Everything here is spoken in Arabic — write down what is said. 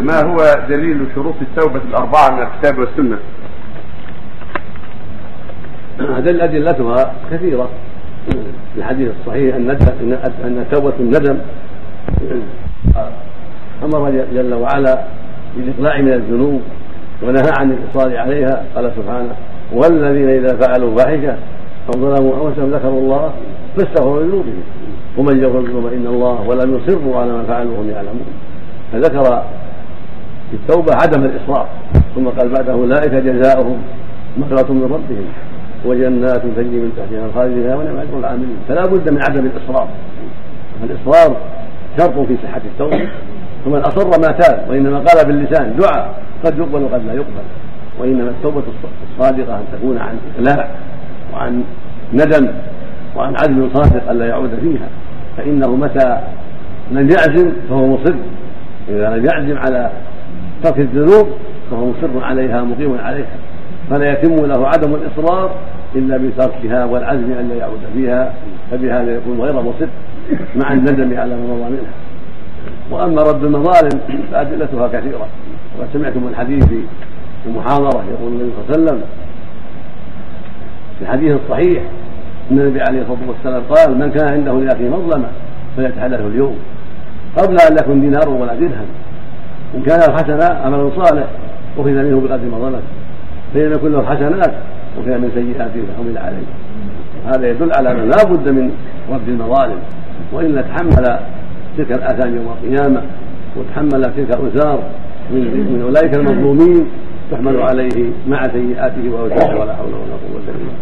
ما هو دليل شروط التوبة الأربعة من الكتاب والسنة؟ هذه أدلتها كثيرة. في الحديث الصحيح أن أن التوبة الندم أمر جل وعلا بالإقلاع من الذنوب ونهى عن الإصرار عليها. قال سبحانه والذين إذا فعلوا فاحشة أو ظلموا أنفسهم ذكروا الله فاستغفروا لذنوبهم. ومن يغفر الذنوب إن الله ولم يصروا على ما فعلوا وهم يعلمون. فذكر في التوبة عدم الإصرار. ثم قال بعده أولئك جزاؤهم مغفرة من ربهم وجنات تجري من تحتها الخالد فيها ونعم أجر العاملين. فلا بد من عدم الإصرار. الإصرار شرط في صحة التوبة. ومن أصر ما تاب وإنما قال باللسان دعاء. قد يقبل وقد لا يقبل. وإنما التوبة الصادقة أن تكون عن إقلاع وعن ندم وعن عزم صادق ألا يعود فيها. فإنه متى لم يعزم فهو مصر. إذا لم يعزم على ترك الذنوب فهو مصر عليها مقيم عليها فلا يتم له عدم الإصرار إلا بتركها والعزم أن لا يعود فيها فبهذا يكون غير مصر مع الندم على ما مضى منها. وأما رد المظالم فأدلتها كثيرة. وقد سمعتم الحديث في المحاضرة يقول النبي صلى الله عليه وسلم في الحديث الصحيح إن النبي عليه الصلاة والسلام قال من كان عنده لأخيه مظلمة فليتحدثه اليوم قبل أن يكن دينار ولا درهم. إن كان له حسنة عمل صالح أخذ منه بقدر ما ظلم. فإن يكون له حسنات وكان من سيئاته فحمل عليه. هذا يدل على أنه لا بد من رد المظالم. وإلا تحمل تلك الآثام يوم القيامة وتحمل تلك الأوزار من, من أولئك المظلومين تحمل عليه مع سيئاته وأوزاره ولا حول ولا قوة إلا بالله.